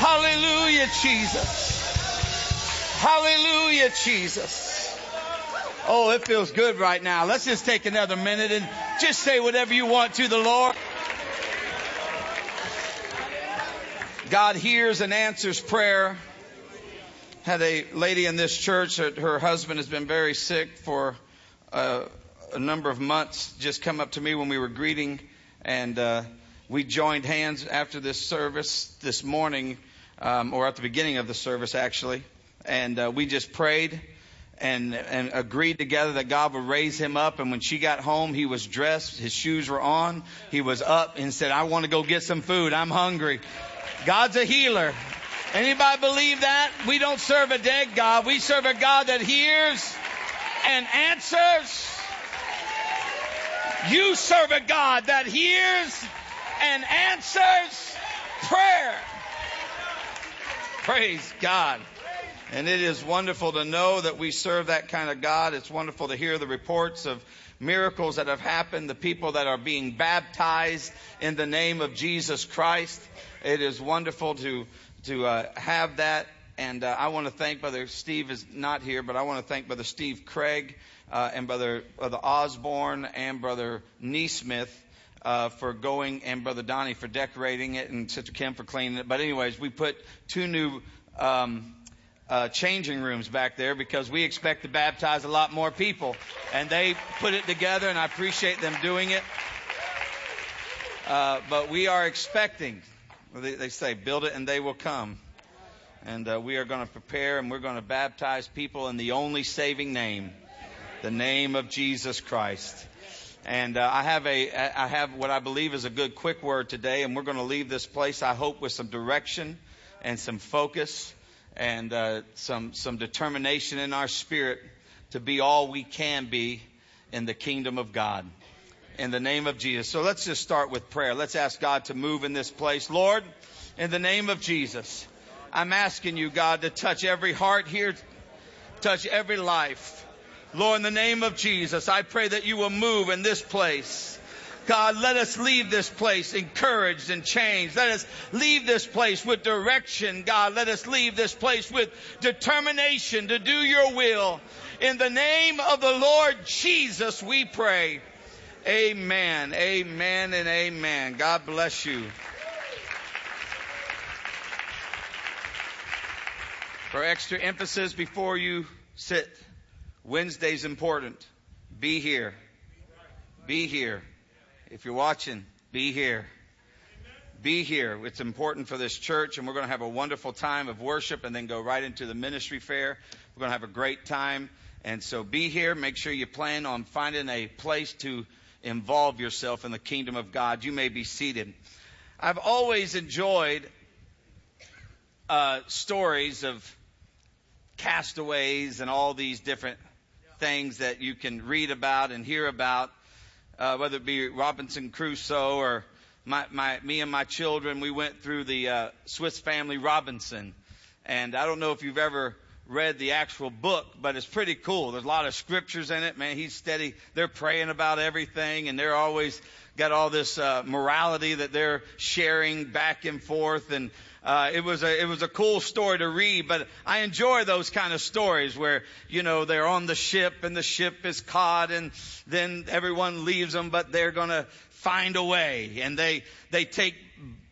Hallelujah, Jesus. Hallelujah, Jesus. Oh, it feels good right now. Let's just take another minute and just say whatever you want to the Lord. God hears and answers prayer. Had a lady in this church, her husband has been very sick for uh, a number of months, just come up to me when we were greeting, and uh, we joined hands after this service this morning, um, or at the beginning of the service actually, and uh, we just prayed and and agreed together that God would raise him up. And when she got home, he was dressed, his shoes were on, he was up, and said, "I want to go get some food. I'm hungry." God's a healer. Anybody believe that? We don't serve a dead God. We serve a God that hears and answers. You serve a God that hears and answers prayer. Praise God. And it is wonderful to know that we serve that kind of God. It's wonderful to hear the reports of miracles that have happened, the people that are being baptized in the name of Jesus Christ. It is wonderful to to uh, have that. And uh, I want to thank Brother Steve is not here, but I want to thank Brother Steve Craig uh, and Brother Brother Osborne and Brother Neesmith uh, for going, and Brother Donnie for decorating it, and Sister Kim for cleaning it. But anyways, we put two new um, uh, changing rooms back there because we expect to baptize a lot more people, and they put it together, and I appreciate them doing it. Uh, but we are expecting. They, they, say, "Build it, and they will come." And uh, we are going to prepare, and we're going to baptize people in the only saving name, the name of Jesus Christ. And uh, I have a, I have what I believe is a good quick word today, and we're going to leave this place. I hope with some direction and some focus and uh, some some determination in our spirit to be all we can be in the kingdom of God. In the name of Jesus. So let's just start with prayer. Let's ask God to move in this place. Lord, in the name of Jesus, I'm asking you, God, to touch every heart here, touch every life. Lord, in the name of Jesus, I pray that you will move in this place. God, let us leave this place encouraged and changed. Let us leave this place with direction. God, let us leave this place with determination to do your will. In the name of the Lord Jesus, we pray. Amen, amen, and amen. God bless you. For extra emphasis before you sit. Wednesday's important. Be here. Be here. If you're watching, be here. Be here. It's important for this church, and we're going to have a wonderful time of worship and then go right into the ministry fair. We're going to have a great time. And so be here. Make sure you plan on finding a place to involve yourself in the kingdom of God. You may be seated. I've always enjoyed uh, stories of castaways and all these different things that you can read about and hear about, uh, whether it be Robinson Crusoe or my, my, me and my children. We went through the uh, Swiss Family Robinson, and I don't know if you've ever read the actual book, but it's pretty cool. There's a lot of scriptures in it. Man, he's steady. They're praying about everything, and they're always got all this uh, morality that they're sharing back and forth, and uh, it was a it was a cool story to read, but I enjoy those kind of stories where you know they're on the ship and the ship is caught and then everyone leaves them, but they're gonna find a way. And they they take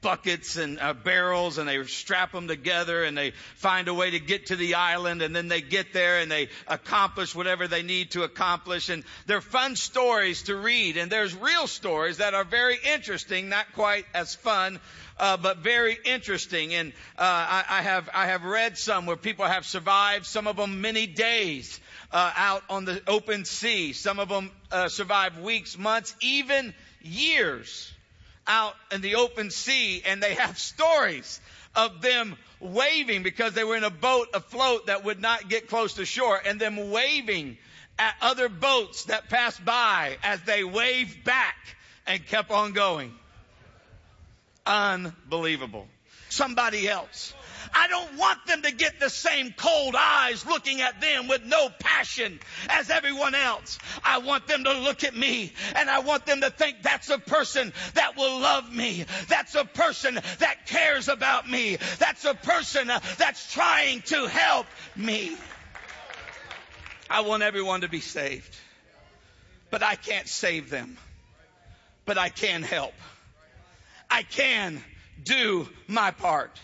buckets and uh, barrels and they strap them together and they find a way to get to the island and then they get there and they accomplish whatever they need to accomplish and they're fun stories to read and there's real stories that are very interesting not quite as fun uh, but very interesting. And uh, I, I, have I have read some where people have survived, some of them many days uh, out on the open sea. Some of them uh, survived weeks, months, even years out in the open sea, and they have stories of them waving because they were in a boat afloat that would not get close to shore, and them waving at other boats that passed by as they waved back and kept on going. Unbelievable. somebody else. I don't want them to get the same cold eyes looking at them with no passion as everyone else. I want them to look at me and I want them to think that's a person that will love me. That's a person that cares about me. That's a person that's trying to help me. I want everyone to be saved, but I can't save them, but I can help. I can do my part.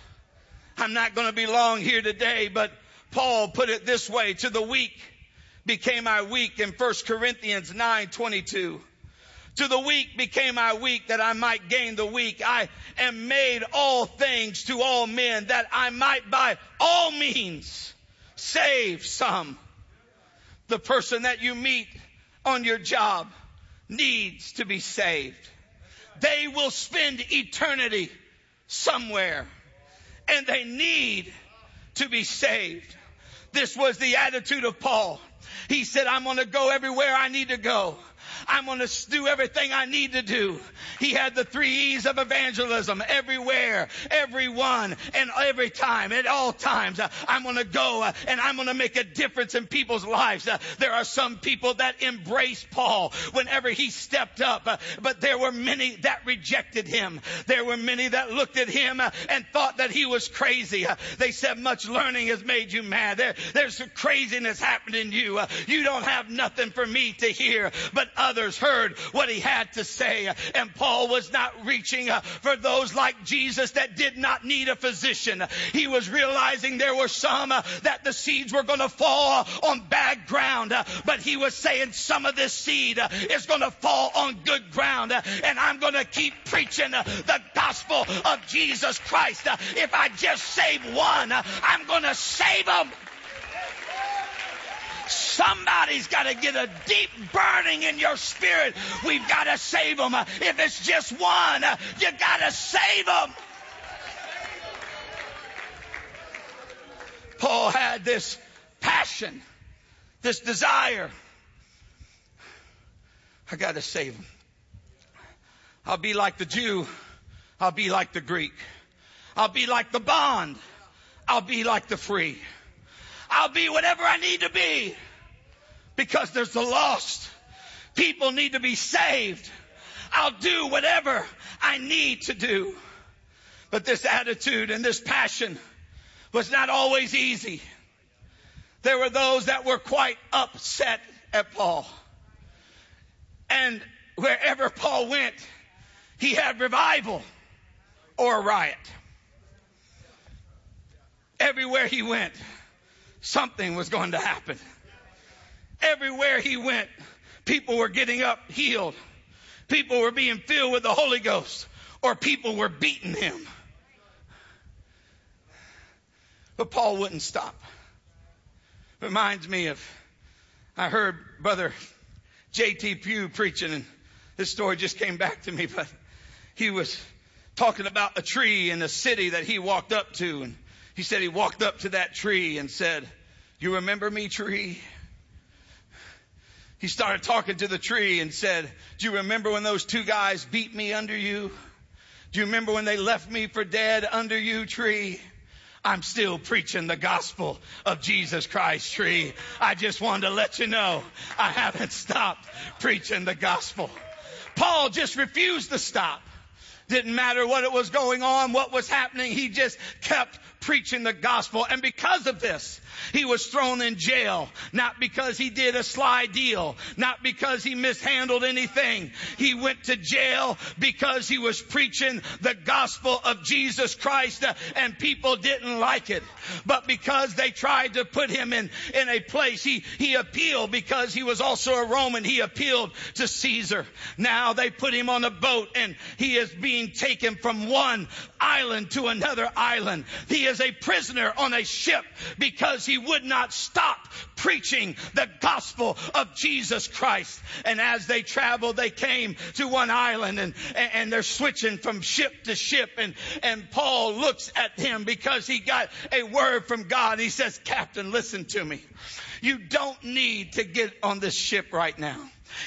I'm not going to be long here today, but Paul put it this way, to the weak became I weak in 1 Corinthians 9:22. To the weak became I weak that I might gain the weak. I am made all things to all men that I might by all means save some. The person that you meet on your job needs to be saved. They will spend eternity somewhere and they need to be saved. This was the attitude of Paul. He said, I'm going to go everywhere I need to go. I'm going to do everything I need to do. He had the three E's of evangelism everywhere, everyone, and every time, at all times. Uh, I'm going to go uh, and I'm going to make a difference in people's lives. Uh, there are some people that embraced Paul whenever he stepped up, but there were many that rejected him. There were many that looked at him and thought that he was crazy. They said, much learning has made you mad. There, there's craziness happening in you. You don't have nothing for me to hear, but others heard what he had to say. And Paul was not reaching uh, for those like Jesus that did not need a physician. He was realizing there were some uh, that the seeds were going to fall on bad ground, uh, but he was saying some of this seed is going to fall on good ground, and I'm going to keep preaching the gospel of Jesus Christ. If I just save one, I'm going to save them. Somebody's got to get a deep burning in your spirit. We've got to save them. If it's just one, you got to save them. Paul had this passion, this desire. I got to save them. I'll be like the Jew. I'll be like the Greek. I'll be like the bond. I'll be like the free. I'll be whatever I need to be because there's the lost. People need to be saved. I'll do whatever I need to do. But this attitude and this passion was not always easy. There were those that were quite upset at Paul. And wherever Paul went, he had revival or a riot. Everywhere he went, something was going to happen. Everywhere he went, people were getting up healed. People were being filled with the Holy Ghost, or people were beating him. But Paul wouldn't stop. Reminds me of, I heard Brother J.T. Pugh preaching, and this story just came back to me, but he was talking about a tree in a city that he walked up to, and he said he walked up to that tree and said, You remember me, tree? He started talking to the tree and said, Do you remember when those two guys beat me under you? Do you remember when they left me for dead under you, tree? I'm still preaching the gospel of Jesus Christ, tree. I just wanted to let you know I haven't stopped preaching the gospel. Paul just refused to stop. Didn't matter what it was going on, what was happening. He just kept preaching the gospel. And because of this, he was thrown in jail. Not because he did a sly deal. Not because he mishandled anything. He went to jail because he was preaching the gospel of Jesus Christ uh, and people didn't like it. But because they tried to put him in, in a place, he, he appealed because he was also a Roman. He appealed to Caesar. Now they put him on a boat and he is being taken from one island to another island. He is a prisoner on a ship because he would not stop preaching the gospel of Jesus Christ. And as they traveled, they came to one island and, and they're switching from ship to ship. And, and Paul looks at him because he got a word from God. He says, Captain, listen to me. You don't need to get on this ship right now.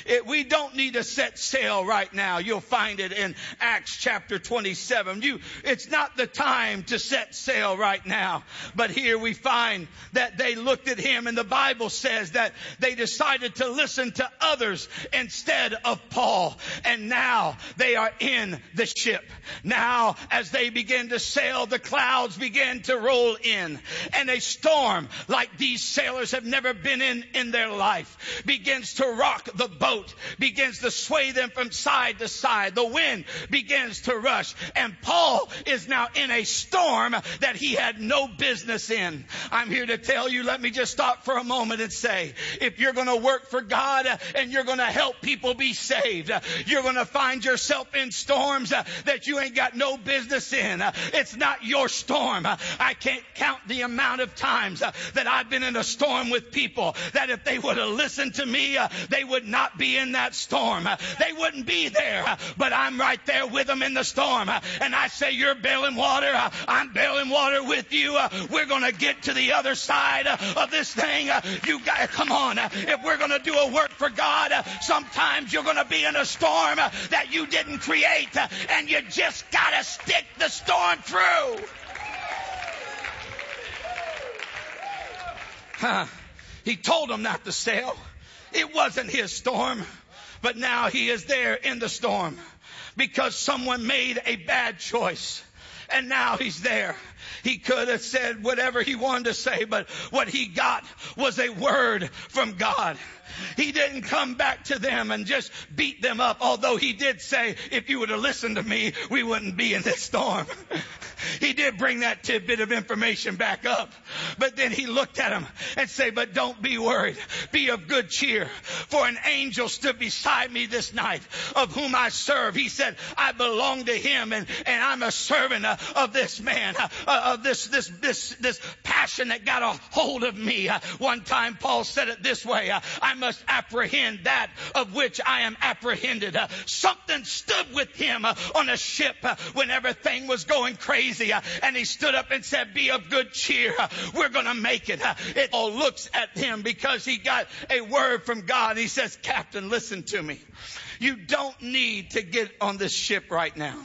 It, we don't need to set sail right now. You'll find it in Acts chapter 27. You, it's not the time to set sail right now. But here we find that they looked at him and the Bible says that they decided to listen to others instead of Paul. And now they are in the ship. Now as they begin to sail, the clouds begin to roll in and a storm like these sailors have never been in in their life begins to rock the boat begins to sway them from side to side. The wind begins to rush. And Paul is now in a storm that he had no business in. I'm here to tell you, let me just stop for a moment and say, if you're going to work for God and you're going to help people be saved, you're going to find yourself in storms that you ain't got no business in. It's not your storm. I can't count the amount of times that I've been in a storm with people that if they would have listened to me, they would not not be in that storm. They wouldn't be there, but I'm right there with them in the storm. And I say, you're bailing water. I'm bailing water with you. We're going to get to the other side of this thing. You got, come on. If we're going to do a work for God, sometimes you're going to be in a storm that you didn't create and you just got to stick the storm through. Huh. He told them not to sail. It wasn't his storm, but now he is there in the storm because someone made a bad choice. And now he's there. He could have said whatever he wanted to say, but what he got was a word from God. He didn't come back to them and just beat them up, although he did say, if you would have listened to me, we wouldn't be in this storm. he did bring that tidbit of information back up. But then he looked at him and say, but don't be worried. Be of good cheer. For an angel stood beside me this night of whom I serve. He said, I belong to him and, and I'm a servant of this man, of this, this, this, this passion that got a hold of me. Uh, one time Paul said it this way, uh, I must apprehend that of which I am apprehended. Uh, something stood with him uh, on a ship when everything was going crazy and he stood up and said, be of good cheer. We're going to make it. It all looks at him because he got a word from God. He says, Captain, listen to me. You don't need to get on this ship right now.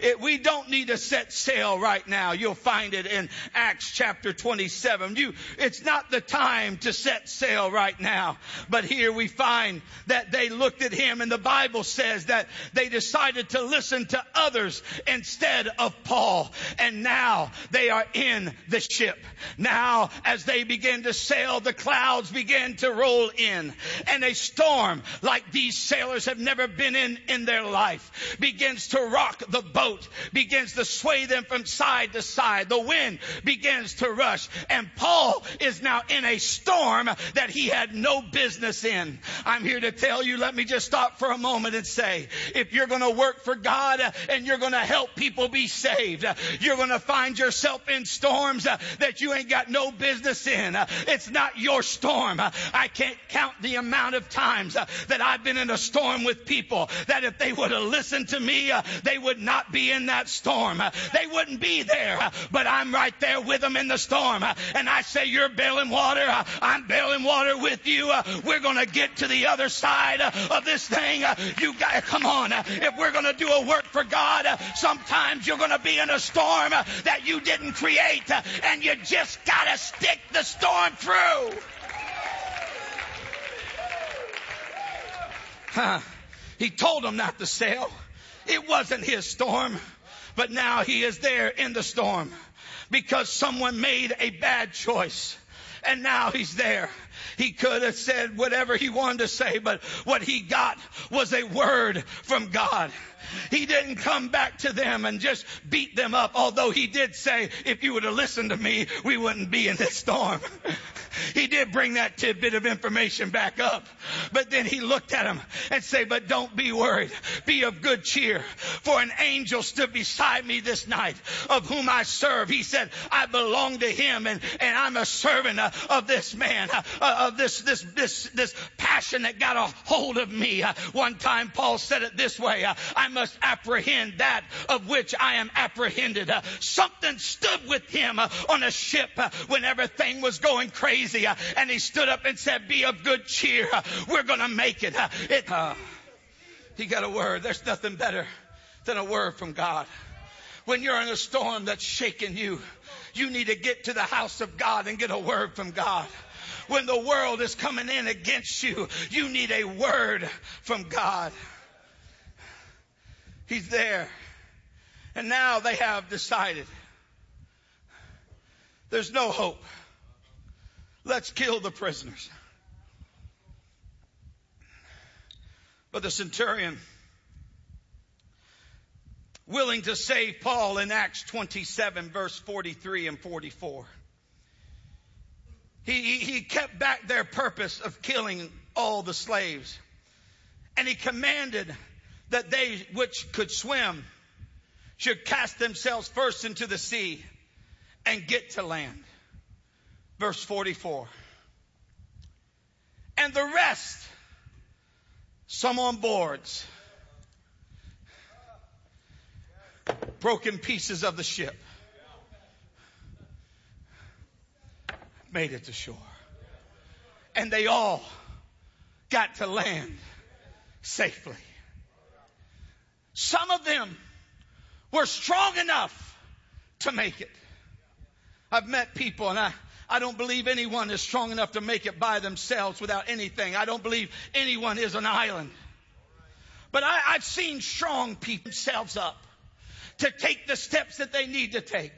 It, we don't need to set sail right now. You'll find it in Acts chapter 27. You, it's not the time to set sail right now. But here we find that they looked at him and the Bible says that they decided to listen to others instead of Paul. And now they are in the ship. Now as they begin to sail, the clouds begin to roll in and a storm like these sailors have never been in in their life begins to rock the boat begins to sway them from side to side. The wind begins to rush. And Paul is now in a storm that he had no business in. I'm here to tell you, let me just stop for a moment and say, if you're going to work for God and you're going to help people be saved, you're going to find yourself in storms that you ain't got no business in. It's not your storm. I can't count the amount of times that I've been in a storm with people that if they would have listened to me, they would not not be in that storm. They wouldn't be there, but I'm right there with them in the storm. And I say, you're bailing water. I'm bailing water with you. We're going to get to the other side of this thing. You got, come on. If we're going to do a work for God, sometimes you're going to be in a storm that you didn't create and you just got to stick the storm through. Huh. He told them not to sail. It wasn't his storm, but now he is there in the storm because someone made a bad choice. And now he's there. He could have said whatever he wanted to say, but what he got was a word from God. He didn't come back to them and just beat them up, although he did say, if you would have listened to me, we wouldn't be in this storm. he did bring that tidbit of information back up. But then he looked at him and say, but don't be worried. Be of good cheer. For an angel stood beside me this night of whom I serve. He said, I belong to him and, and I'm a servant of this man, uh, of this, this, this, this passion that got a hold of me. Uh, one time Paul said it this way, uh, I must apprehend that of which I am apprehended. Uh, something stood with him uh, on a ship uh, when everything was going crazy and he stood up and said, be of good cheer. we're gonna make it. it he got a word. There's nothing better than a word from God. When you're in a storm that's shaking you, you need to get to the house of God and get a word from God. When the world is coming in against you, you need a word from God. He's there. And now they have decided there's no hope. Let's kill the prisoners. But the centurion, willing to save Paul in Acts 27 verse 43 and 44. He, he kept back their purpose of killing all the slaves. And he commanded that they which could swim should cast themselves first into the sea and get to land. Verse 44. And the rest some on boards, broken pieces of the ship, made it to shore. And they all got to land safely. Some of them were strong enough to make it. I've met people and I, I don't believe anyone is strong enough to make it by themselves without anything. I don't believe anyone is an island. But I, I've seen strong people themselves up to take the steps that they need to take,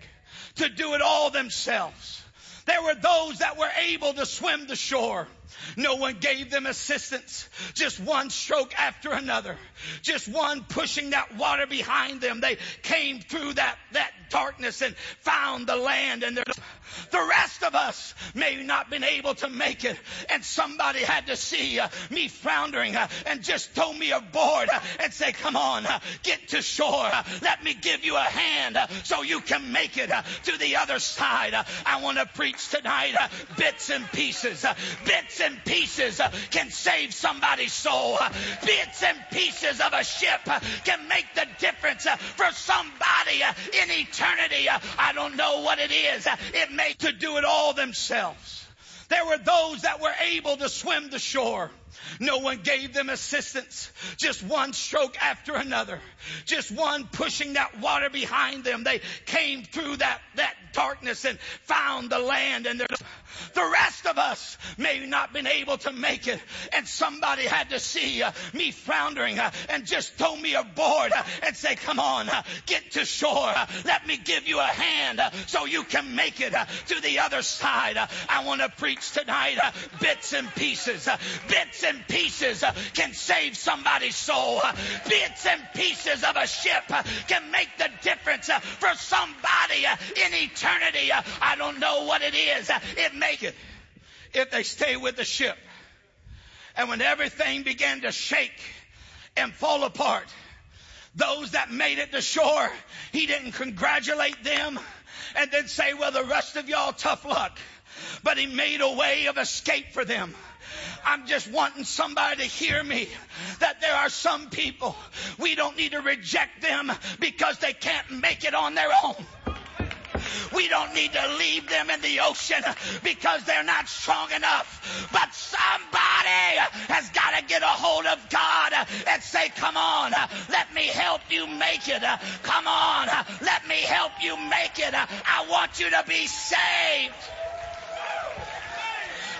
to do it all themselves. There were those that were able to swim the shore. No one gave them assistance. Just one stroke after another. Just one pushing that water behind them. They came through that, that darkness and found the land and the rest of us may not been able to make it and somebody had to see uh, me floundering uh, and just throw me aboard uh, and say come on uh, get to shore uh, let me give you a hand uh, so you can make it to the other side I want to preach tonight bits and pieces bits and pieces can save somebody's soul bits and pieces of a ship can make the difference for somebody in eternity I don't know what it is it may to do it all themselves. There were those that were able to swim the shore. No one gave them assistance. Just one stroke after another. Just one pushing that water behind them. They came through that, that darkness and found the land and the rest of us may not been able to make it and somebody had to see uh, me floundering uh, and just throw me aboard uh, and say come on uh, get to shore uh, let me give you a hand uh, so you can make it to the other side I want to preach tonight bits and pieces bits and pieces can save somebody's soul bits and pieces of a ship can make the difference for somebody in eternity I don't know what it is it make it if they stay with the ship. And when everything began to shake and fall apart, those that made it to shore, he didn't congratulate them and then say, well, the rest of y'all tough luck. But he made a way of escape for them. I'm just wanting somebody to hear me that there are some people we don't need to reject them because they can't make it on their own. We don't need to leave them in the ocean because they're not strong enough. But somebody has got to get a hold of God and say, come on, let me help you make it. Come on, let me help you make it. I want you to be saved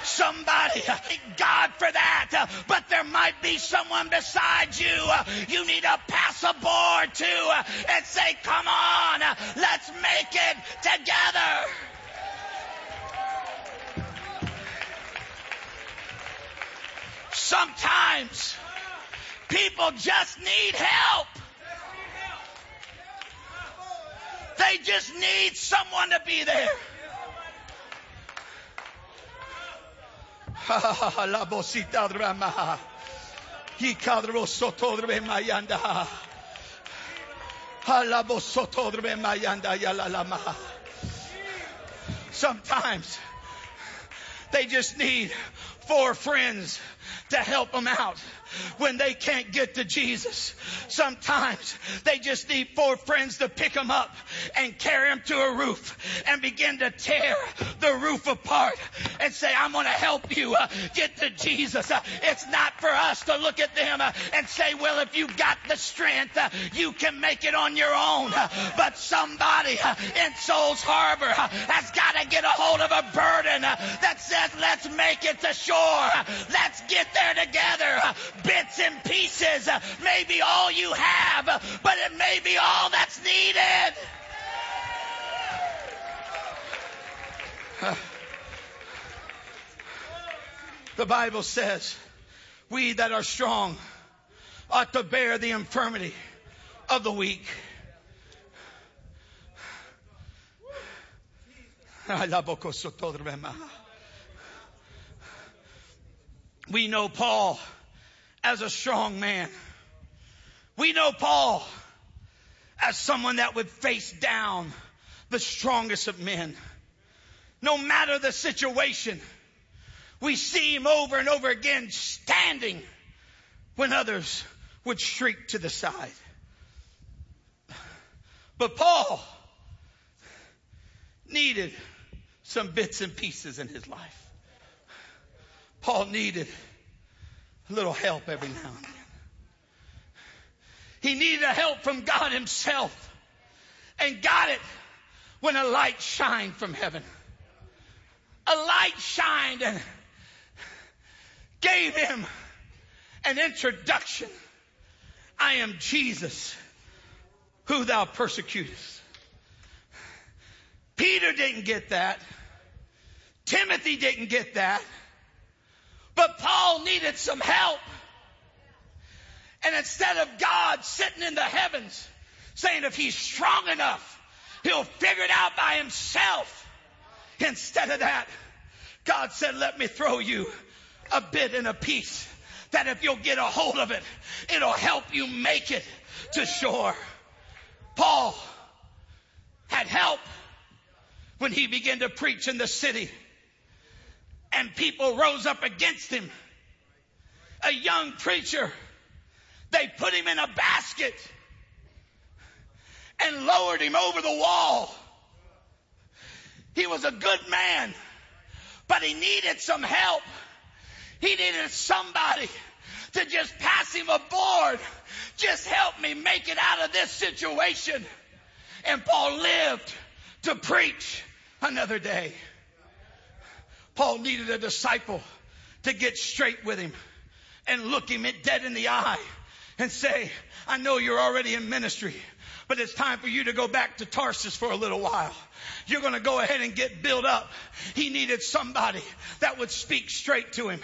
somebody. Thank God for that. But there might be someone beside you you need to pass a board to and say, come on, let's make it together. Sometimes people just need help. They just need someone to be there. La drama. Mayanda. Mayanda. Sometimes They just need four friends to help them out when they can't get to Jesus. Sometimes they just need four friends to pick them up and carry them to a roof and begin to tear the roof apart and say, I'm going to help you uh, get to Jesus. Uh, it's not for us to look at them uh, and say, well, if you've got the strength, uh, you can make it on your own. Uh, but somebody uh, in Souls Harbor has got to get a hold of a burden that says, let's make it to shore. Let's get there together bits and pieces may be all you have, but it may be all that's needed. The Bible says, we that are strong ought to bear the infirmity of the weak. We know Paul as a strong man. We know Paul as someone that would face down the strongest of men. No matter the situation, we see him over and over again standing when others would shriek to the side. But Paul needed some bits and pieces in his life. Paul needed a little help every now and then. He needed a help from God himself and got it when a light shined from heaven. A light shined and gave him an introduction. I am Jesus, who thou persecutest. Peter didn't get that. Timothy didn't get that. But Paul needed some help. And instead of God sitting in the heavens saying if he's strong enough, he'll figure it out by himself. Instead of that, God said, let me throw you a bit and a piece that if you'll get a hold of it, it'll help you make it to shore. Paul had help when he began to preach in the city and people rose up against him. A young preacher, they put him in a basket and lowered him over the wall. He was a good man, but he needed some help. He needed somebody to just pass him aboard. Just help me make it out of this situation. And Paul lived to preach another day. Paul needed a disciple to get straight with him and look him dead in the eye and say, I know you're already in ministry, but it's time for you to go back to Tarsus for a little while. You're going to go ahead and get built up. He needed somebody that would speak straight to him.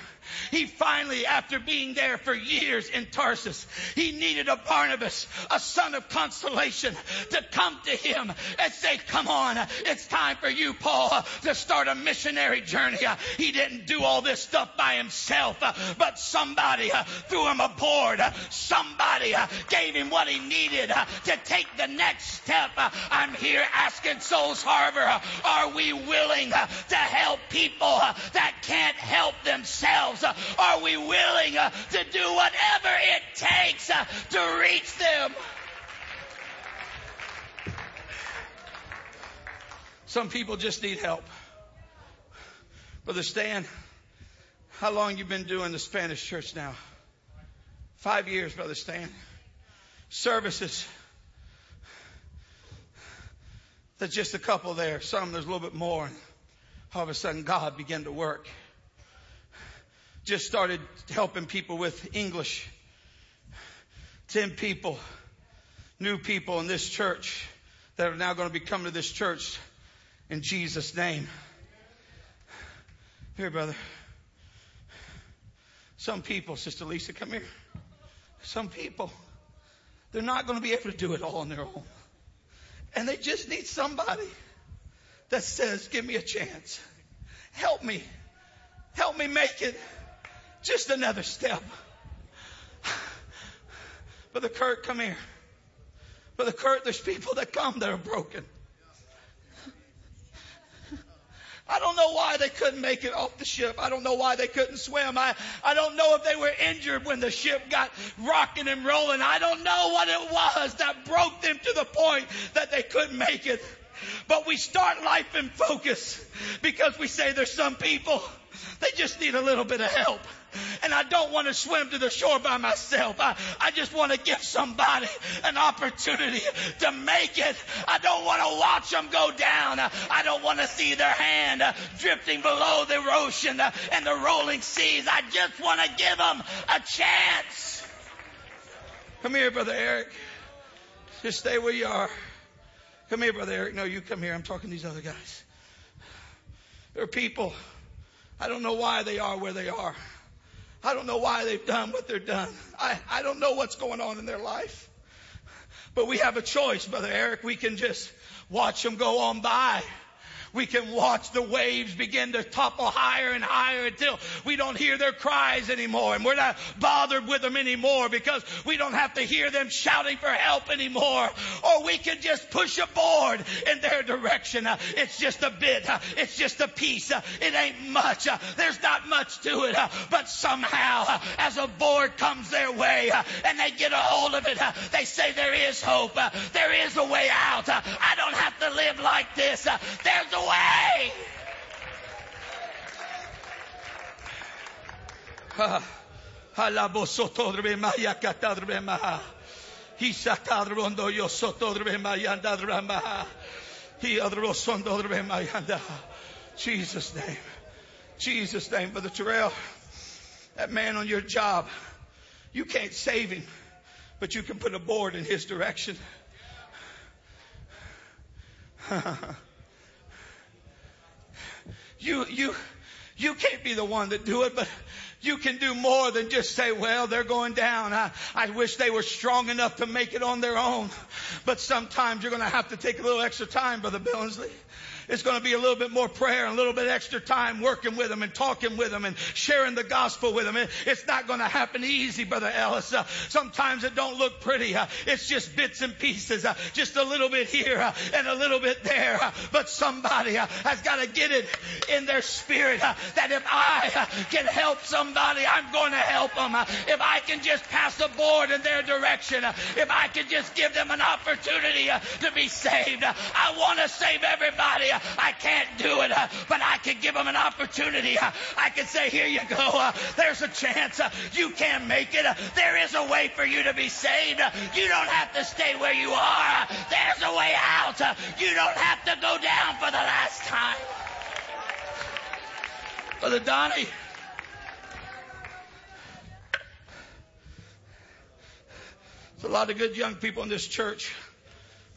He finally, after being there for years in Tarsus, he needed a Barnabas, a son of consolation, to come to him and say, come on, it's time for you, Paul, to start a missionary journey. He didn't do all this stuff by himself, but somebody threw him aboard. Somebody gave him what he needed to take the next step. I'm here asking Souls Harbor, are we willing to help people that can't help themselves? Are we willing uh, to do whatever it takes uh, to reach them? Some people just need help. Brother Stan, how long you been doing the Spanish church now? Five years, Brother Stan. Services. There's just a couple there. Some there's a little bit more. All of a sudden God began to work just started helping people with English. Ten people, new people in this church that are now going to be coming to this church in Jesus' name. Here, brother. Some people, Sister Lisa, come here. Some people, they're not going to be able to do it all on their own. And they just need somebody that says, give me a chance. Help me. Help me make it. Just another step. Brother Kurt, come here. Brother Kurt, there's people that come that are broken. I don't know why they couldn't make it off the ship. I don't know why they couldn't swim. I, I don't know if they were injured when the ship got rocking and rolling. I don't know what it was that broke them to the point that they couldn't make it. But we start life in focus because we say there's some people, they just need a little bit of help and I don't want to swim to the shore by myself. I, I just want to give somebody an opportunity to make it. I don't want to watch them go down. I don't want to see their hand drifting below the ocean and the rolling seas. I just want to give them a chance. Come here, Brother Eric. Just stay where you are. Come here, Brother Eric. No, you come here. I'm talking to these other guys. There are people, I don't know why they are where they are. I don't know why they've done what they've done. I, I don't know what's going on in their life. But we have a choice, Brother Eric. We can just watch them go on by we can watch the waves begin to topple higher and higher until we don't hear their cries anymore. And we're not bothered with them anymore because we don't have to hear them shouting for help anymore. Or we can just push a board in their direction. Uh, it's just a bit. Uh, it's just a piece. Uh, it ain't much. Uh, there's not much to it. Uh, but somehow, uh, as a board comes their way and they get a hold of it, they say there is hope. There is a way out. I don't have to live like this. There's a away. Ah, Jesus name. Jesus name, Brother Terrell. That man on your job, you can't save him, but you can put a board in his direction. You, you, you can't be the one that do it, but you can do more than just say, well, they're going down. I, I wish they were strong enough to make it on their own. But sometimes you're going to have to take a little extra time, Brother Billingsley. It's going to be a little bit more prayer and a little bit extra time working with them and talking with them and sharing the gospel with them. It's not going to happen easy, Brother Ellis. Uh, sometimes it don't look pretty. Uh, it's just bits and pieces, uh, just a little bit here uh, and a little bit there. Uh, but somebody uh, has got to get it in their spirit that if I can help somebody, I'm going to help them. if I can just pass a board in their direction, if I can just give them an opportunity to be saved, I want to save everybody. I can't do it, uh, but I can give them an opportunity. Uh, I can say, here you go. Uh, there's a chance. You can make it. There is a way for you to be saved. You don't have to stay where you are. There's a way out. You don't have to go down for the last time. Brother Donnie. There's a lot of good young people in this church,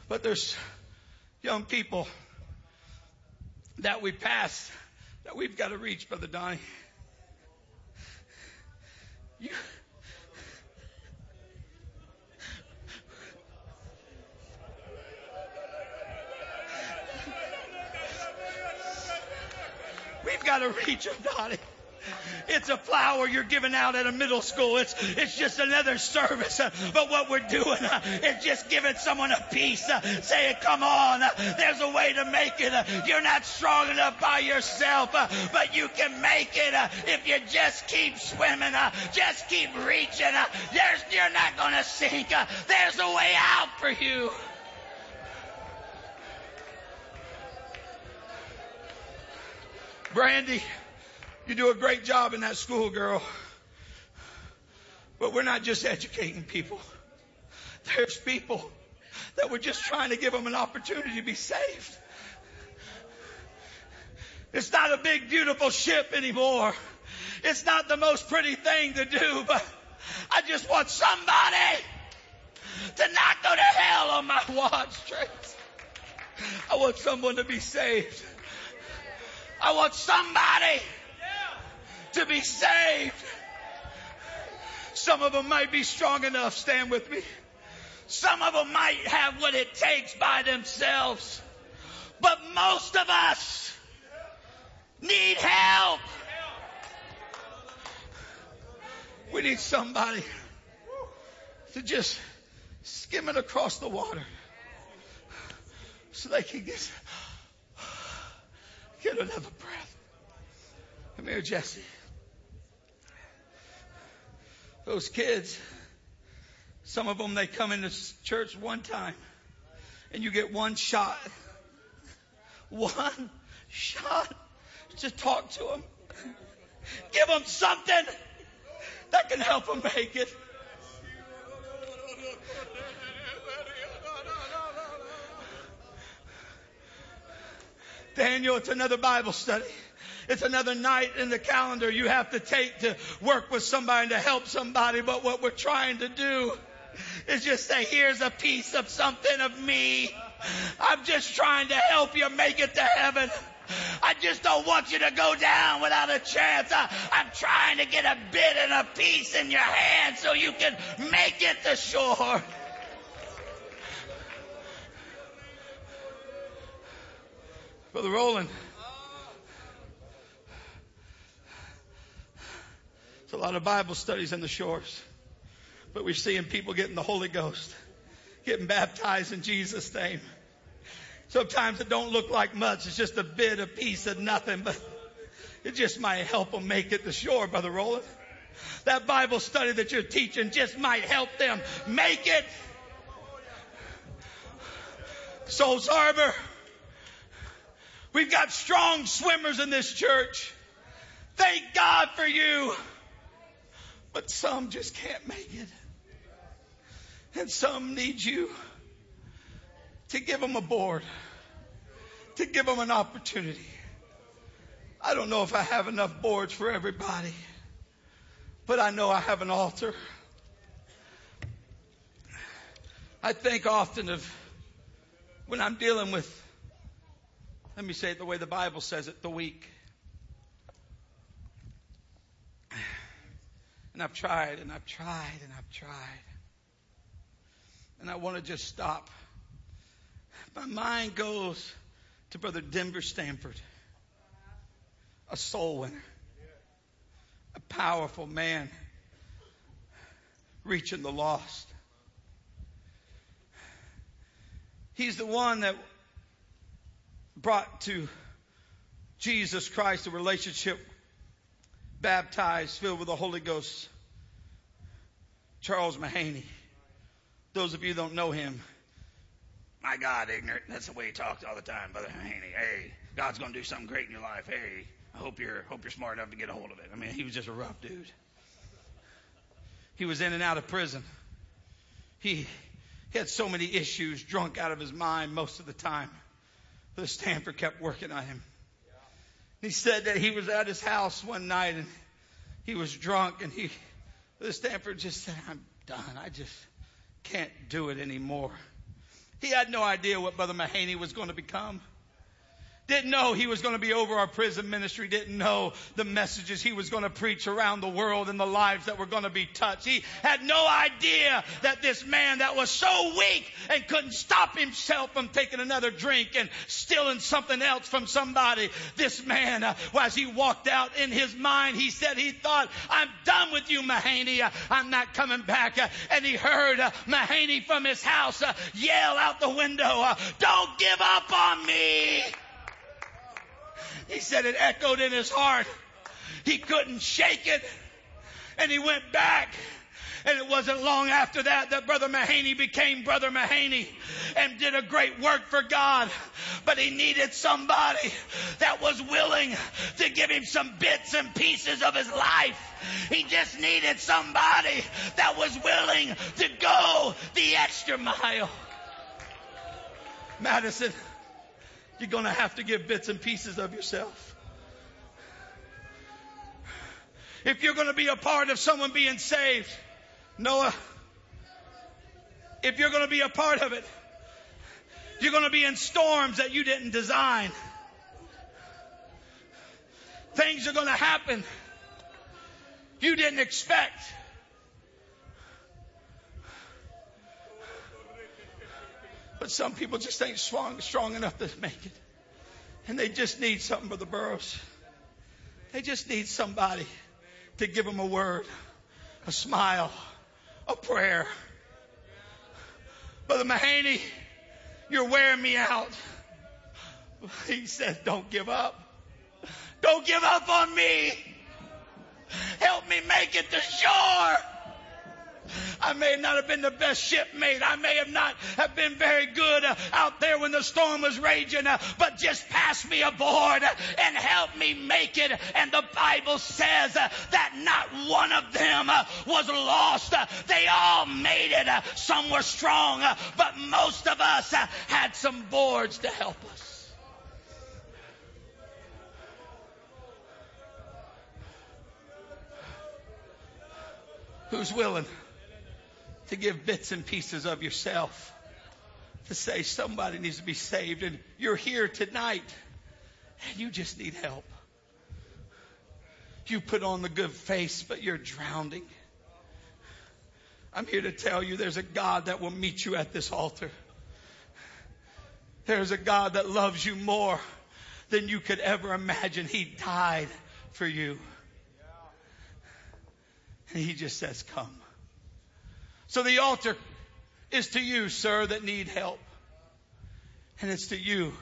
but there's young people that we pass that we've got to reach, Brother Donnie. You, we've got to reach them, Donnie. It's a flower you're giving out at a middle school. It's, it's just another service. But what we're doing is just giving someone a piece, saying, come on, there's a way to make it. You're not strong enough by yourself, but you can make it if you just keep swimming, just keep reaching. There's, you're not going to sink. There's a way out for you. Brandy. You do a great job in that school, girl. But we're not just educating people. There's people that we're just trying to give them an opportunity to be saved. It's not a big, beautiful ship anymore. It's not the most pretty thing to do, but I just want somebody to not go to hell on my watch. I want someone to be saved. I want somebody to be saved. Some of them might be strong enough, stand with me. Some of them might have what it takes by themselves. But most of us need help. We need somebody to just skim it across the water so they can get Get another breath. Come here, Jesse. Those kids, some of them, they come into church one time and you get one shot. One shot to talk to them. Give them something that can help them make it. Daniel, it's another Bible study. It's another night in the calendar you have to take to work with somebody to help somebody. But what we're trying to do is just say, here's a piece of something of me. I'm just trying to help you make it to heaven. I just don't want you to go down without a chance. I, am trying to get a bit and a piece in your hand so you can make it to shore. Brother Roland. There's a lot of Bible studies in the shores, but we're seeing people getting the Holy Ghost, getting baptized in Jesus' name. Sometimes it don't look like much. It's just a bit, a piece of nothing, but it just might help them make it to shore, Brother Roland. That Bible study that you're teaching just might help them make it. Souls Harbor. We've got strong swimmers in this church. Thank God for you. But some just can't make it. And some need you to give them a board, to give them an opportunity. I don't know if I have enough boards for everybody, but I know I have an altar. I think often of when I'm dealing with let me say it the way the Bible says it the weak. And I've tried and I've tried and I've tried. And I want to just stop. My mind goes to Brother Denver Stanford, a soul winner, a powerful man reaching the lost. He's the one that brought to Jesus Christ a relationship, baptized, filled with the Holy Ghost. Charles Mahaney. Those of you don't know him, my God, ignorant. That's the way he talks all the time, Brother Mahaney. Hey, God's going to do something great in your life. Hey, I hope you're hope you're smart enough to get a hold of it. I mean, he was just a rough dude. He was in and out of prison. He, he had so many issues, drunk out of his mind most of the time. The Stanford kept working on him. He said that he was at his house one night and he was drunk and he, the Stanford just said, I'm done. I just can't do it anymore. He had no idea what Brother Mahaney was going to become. Didn't know he was going to be over our prison ministry. Didn't know the messages he was going to preach around the world and the lives that were going to be touched. He had no idea that this man that was so weak and couldn't stop himself from taking another drink and stealing something else from somebody. This man, uh, as he walked out in his mind, he said he thought, I'm done with you, Mahaney. I'm not coming back. Uh, and he heard uh, Mahaney from his house uh, yell out the window, don't give up on me. He said it echoed in his heart. He couldn't shake it. And he went back. And it wasn't long after that that Brother Mahaney became Brother Mahaney and did a great work for God. But he needed somebody that was willing to give him some bits and pieces of his life. He just needed somebody that was willing to go the extra mile. Madison, you're going to have to give bits and pieces of yourself. If you're going to be a part of someone being saved, Noah, if you're going to be a part of it, you're going to be in storms that you didn't design. Things are going to happen you didn't expect. But some people just ain't strong, strong enough to make it. And they just need something, Brother Burroughs. They just need somebody to give them a word, a smile, a prayer. Brother Mahaney, you're wearing me out. He said, don't give up. Don't give up on me. Help me make it to shore. I may not have been the best shipmate. I may have not have been very good uh, out there when the storm was raging, uh, but just pass me aboard and help me make it. And the Bible says uh, that not one of them uh, was lost. Uh, they all made it. Uh, some were strong, but most of us had some boards to help us. Who's willing to give bits and pieces of yourself to say somebody needs to be saved and you're here tonight and you just need help? You put on the good face, but you're drowning. I'm here to tell you there's a God that will meet you at this altar. There's a God that loves you more than you could ever imagine. He died for you. And he just says, Come. So the altar is to you, sir, that need help. And it's to you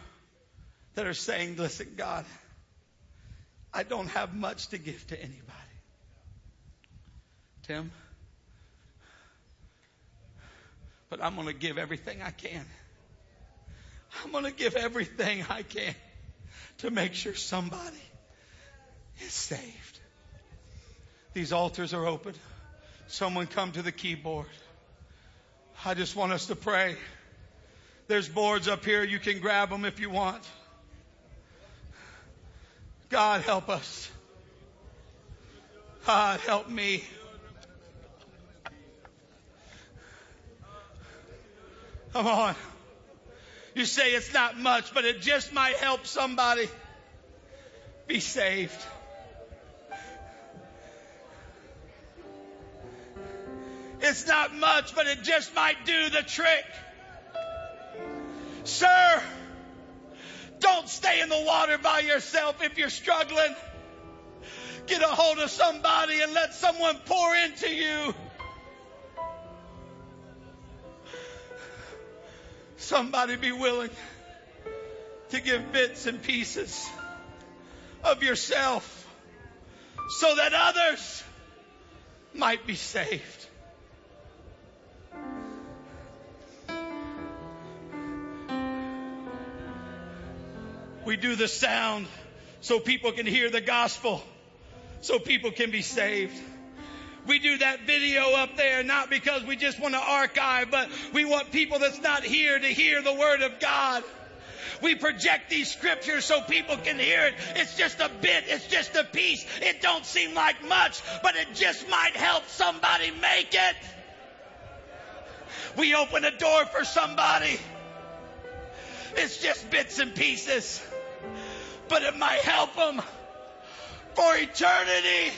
that are saying, Listen, God, I don't have much to give to anybody. Tim, but I'm going to give everything I can. I'm going to give everything I can to make sure somebody is saved. These altars are open. Someone come to the keyboard. I just want us to pray. There's boards up here. You can grab them if you want. God help us. God help me. Come on. You say it's not much, but it just might help somebody be saved. It's not much, but it just might do the trick. Sir, don't stay in the water by yourself if you're struggling. Get a hold of somebody and let someone pour into you. Somebody be willing to give bits and pieces of yourself so that others might be saved. We do the sound so people can hear the gospel, so people can be saved. We do that video up there not because we just want to archive, but we want people that's not here to hear the word of God. We project these scriptures so people can hear it. It's just a bit. It's just a piece. It don't seem like much, but it just might help somebody make it. We open a door for somebody. It's just bits and pieces but it might help them for eternity.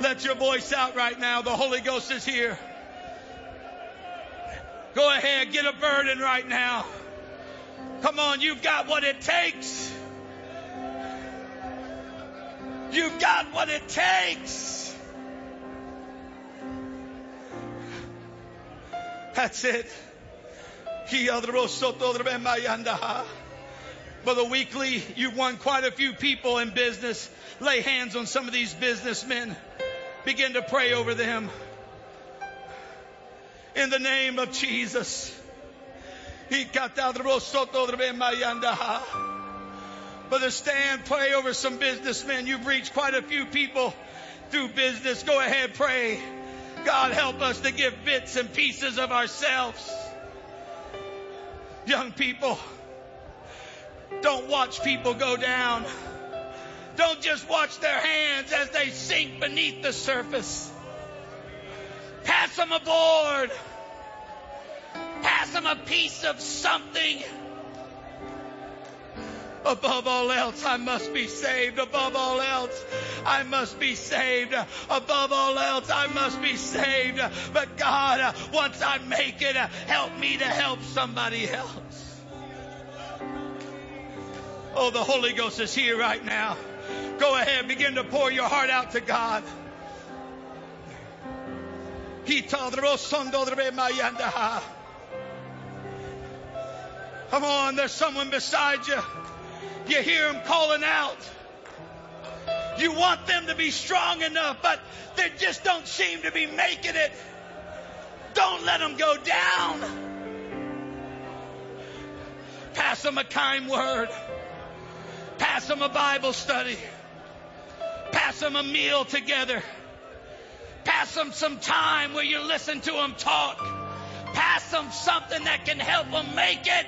Let your voice out right now. The Holy Ghost is here. Go ahead, get a burden right now. Come on, you've got what it takes. You've got what it takes. That's it. Brother Weekly, you've won quite a few people in business. Lay hands on some of these businessmen. Begin to pray over them. In the name of Jesus. Brother Stan, pray over some businessmen. You've reached quite a few people through business. Go ahead, pray. God, help us to give bits and pieces of ourselves. Young people, don't watch people go down. Don't just watch their hands as they sink beneath the surface. Pass them aboard. Pass them a piece of something. Above all else, I must be saved. Above all else, I must be saved. Above all else, I must be saved. But God, once I make it, help me to help somebody else. Oh, the Holy Ghost is here right now. Go ahead, begin to pour your heart out to God. Uh-huh. Come on, there's someone beside you. You hear them calling out. You want them to be strong enough, but they just don't seem to be making it. Don't let them go down. Pass them a kind word. Pass them a Bible study. Pass them a meal together. Pass them some time where you listen to them talk. Pass them something that can help them make it.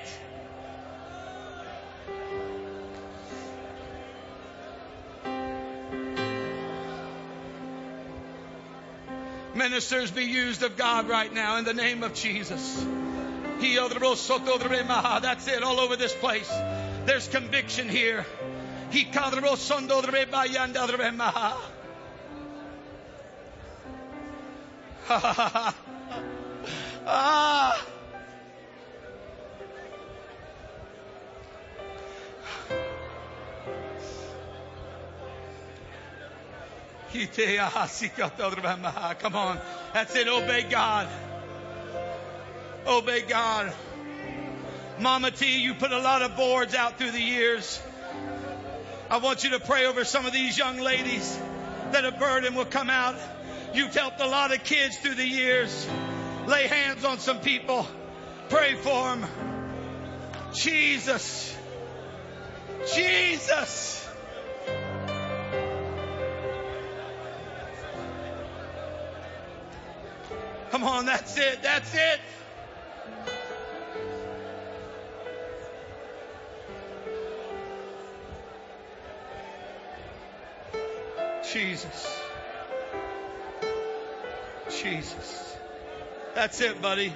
Ministers be used of God right now in the name of Jesus. That's it, all over this place. There's conviction here. ah. Come on. That's it. Obey God. Obey God. Mama T, you put a lot of boards out through the years. I want you to pray over some of these young ladies that a burden will come out. You've helped a lot of kids through the years. Lay hands on some people. Pray for them. Jesus. Jesus. Come on, that's it. That's it. Jesus. Jesus. That's it, buddy.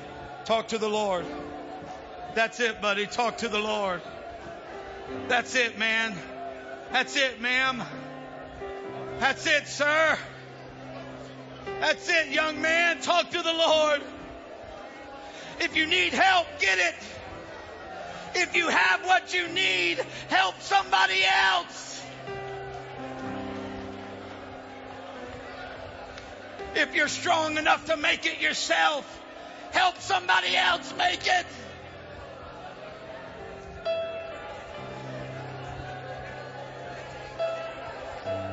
Talk to the Lord. That's it, buddy. Talk to the Lord. That's it, man. That's it, ma'am. That's it, sir. That's it, young man. Talk to the Lord. If you need help, get it. If you have what you need, help somebody else. If you're strong enough to make it yourself, help somebody else make it.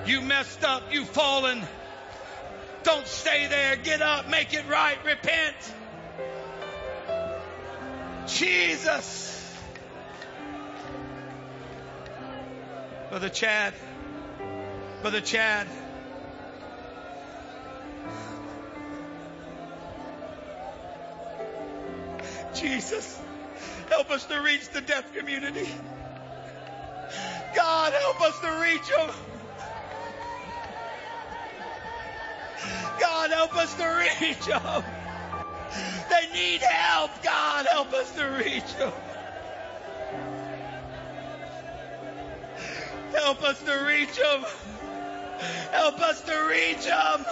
You messed up, you've fallen. Don't stay there. Get up, make it right, repent. Jesus. Brother Chad. Brother Chad. Jesus, help us to reach the deaf community. God, help us to reach them. God, help us to reach them. They need help. God, help us to reach them. Help us to reach them. Help us to reach them.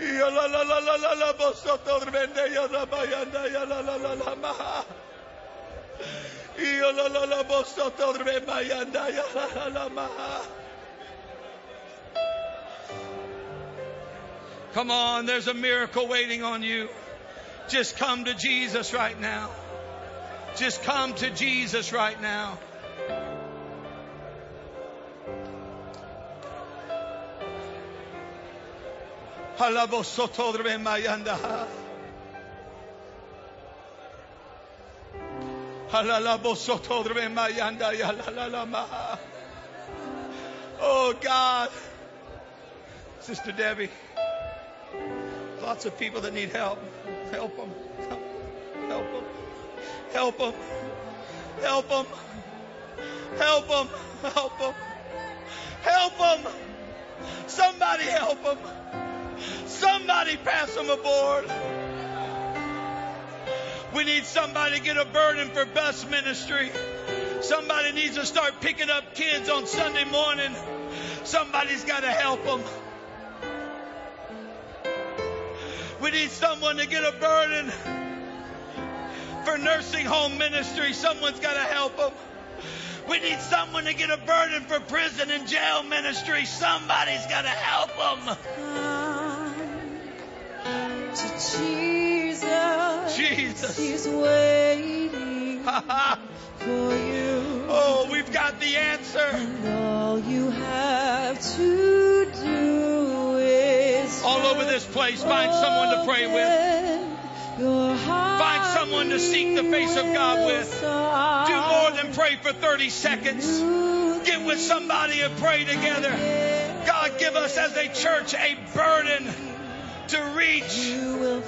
La la la la la la la ya la la la la Come on, there's a miracle waiting on you. Just come to Jesus right now. Just come to Jesus right now. Oh God. Sister Debbie. Lots of people that need help. Help them. Help them. Help them. Help them. Help them. Help them. Help them. Somebody help them. Somebody pass them aboard. We need somebody to get a burden for bus ministry. Somebody needs to start picking up kids on Sunday morning. Somebody's got to help them. We need someone to get a burden for nursing home ministry. Someone's got to help them. We need someone to get a burden for prison and jail ministry. Somebody's got to help them. Uh-huh. To Jesus. Jesus. He's waiting for you. oh, we've got the answer. And all you have to do is All over this place, find someone to pray with. Find someone to seek the face of God with. Do more than pray for 30 seconds. Get with somebody and pray together. God, give us as a church a burden to reach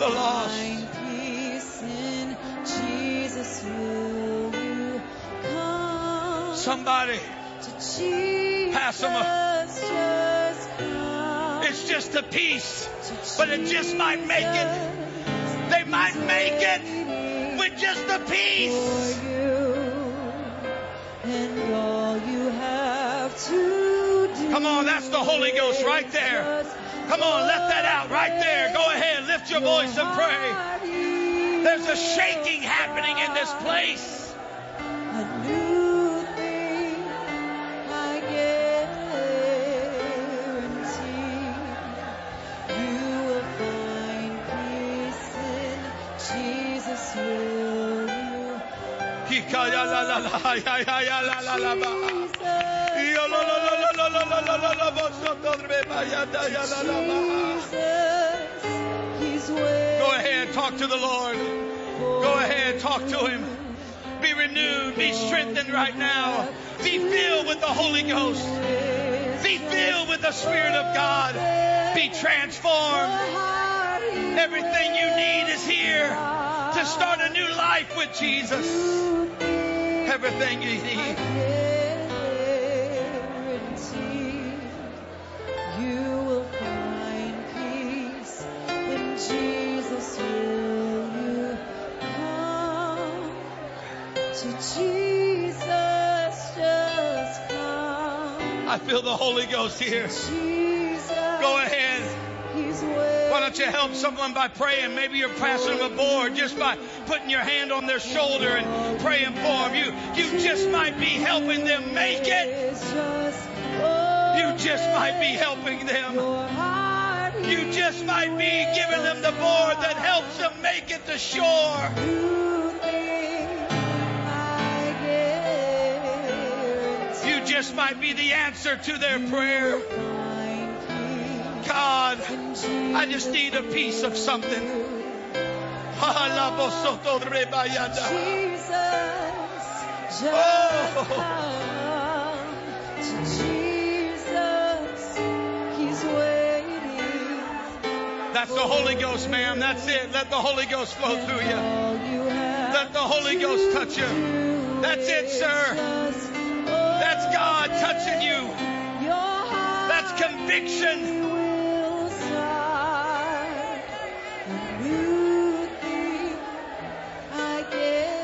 the lost. find peace in Jesus. Will you come Somebody? Pass 'em Just come it's just a piece, but it just might make it. They might make it with just a piece. for you. And all you have to Come on, that's the Holy Ghost right there. Come on, let that out right there. Go ahead, lift your voice and pray. There's a shaking happening in this place. A new thing I guarantee. You will find peace in Jesus. Will you? Go ahead, talk to the Lord. Go ahead, talk to Him. Be renewed, be strengthened right now. Be filled with the Holy Ghost. Be filled with the Spirit of God. Be transformed. Everything you need is here to start a new life with Jesus. Everything you need. I feel the Holy Ghost here. Jesus. Go ahead. Why don't you help someone by praying? Maybe you're passing them a board just by putting your hand on their shoulder and praying for them. You, you just might be helping them make it. You just might be helping them. You just might be giving them the board that helps them make it to shore. Just might be the answer to their prayer. God, I just need a piece of something. Jesus. Oh. come to Jesus. He's waiting. That's the Holy Ghost, ma'am. That's it. Let the Holy Ghost flow through you. All you have Let the Holy Ghost touch you. That's it, sir. God touching you. That's conviction.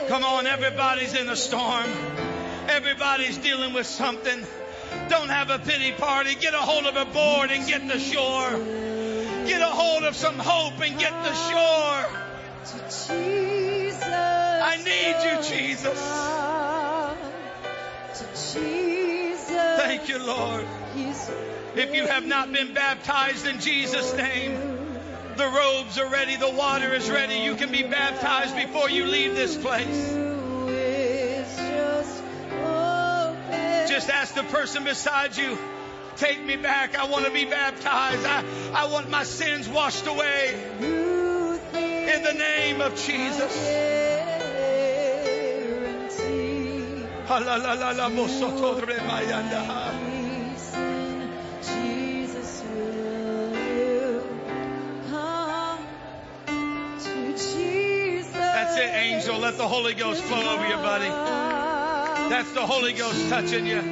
Come on, everybody's in a storm. Everybody's dealing with something. Don't have a pity party. Get a hold of a board and get to shore. Get a hold of some hope and get to shore. I need you, Jesus. Thank you, Lord. If you have not been baptized in Jesus' name, the robes are ready, the water is ready. You can be baptized before you leave this place. just ask the person beside you, take me back. I want to be baptized. I, I want my sins washed away in the name of Jesus. That's it, angel. Let the Holy Ghost flow over you, buddy. That's the Holy Ghost touching you.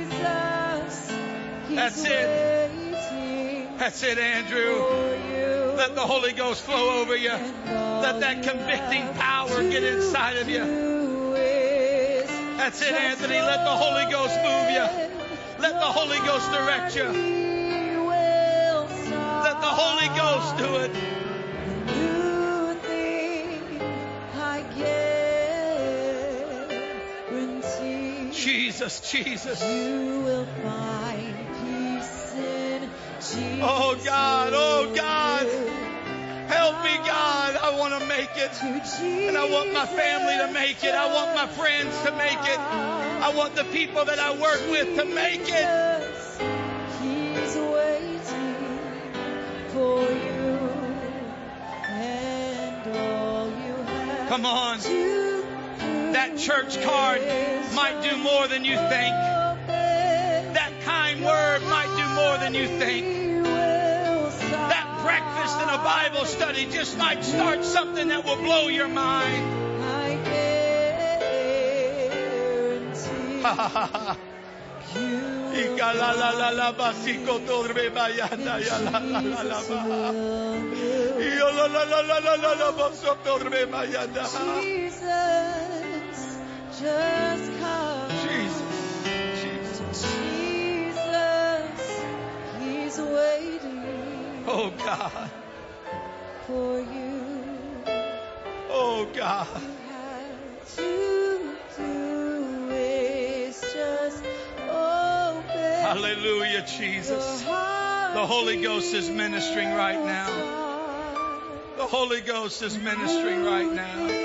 That's it. That's it, Andrew. Let the Holy Ghost flow over you. Let that convicting power get inside of you. That's it, Anthony. Let the Holy Ghost move you. Let the Holy Ghost direct you. Let the Holy Ghost do it. Jesus, Jesus. You will find peace in Jesus. Oh, God, oh, God. Help me, God. I want to make it. And I want my family to make it. I want my friends to make it. I want the people that I work with to make it. He's waiting for you. And all you have Come on. That church card might do more than you think. That kind word might do more than you think breakfast and a Bible study just might start something that will blow your mind. I guarantee you. Jesus, just come. Jesus, Jesus, Jesus, He's waiting. Oh God, for you. oh God. You to do is just open Hallelujah, Jesus. The Holy Ghost is ministering right now. The Holy Ghost is ministering right now.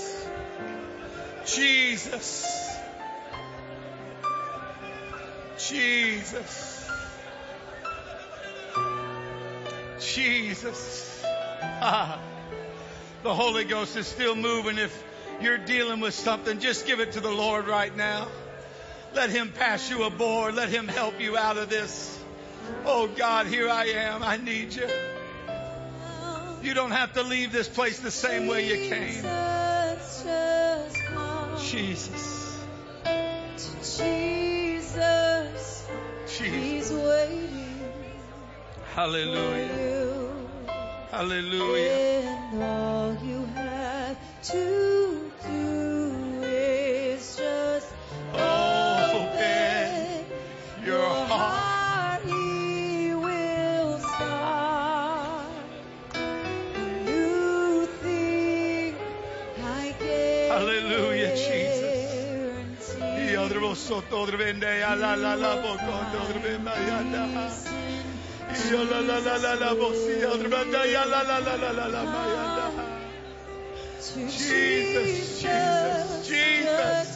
Jesus. Jesus. Jesus. Ah. The Holy Ghost is still moving. If you're dealing with something, just give it to the Lord right now. Let Him pass you aboard. Let Him help you out of this. Oh God, here I am. I need you. You don't have to leave this place the same way you came. Jesus. To Jesus. Jesus. He's waiting. Hallelujah. Hallelujah. Jesus Jesus Jesus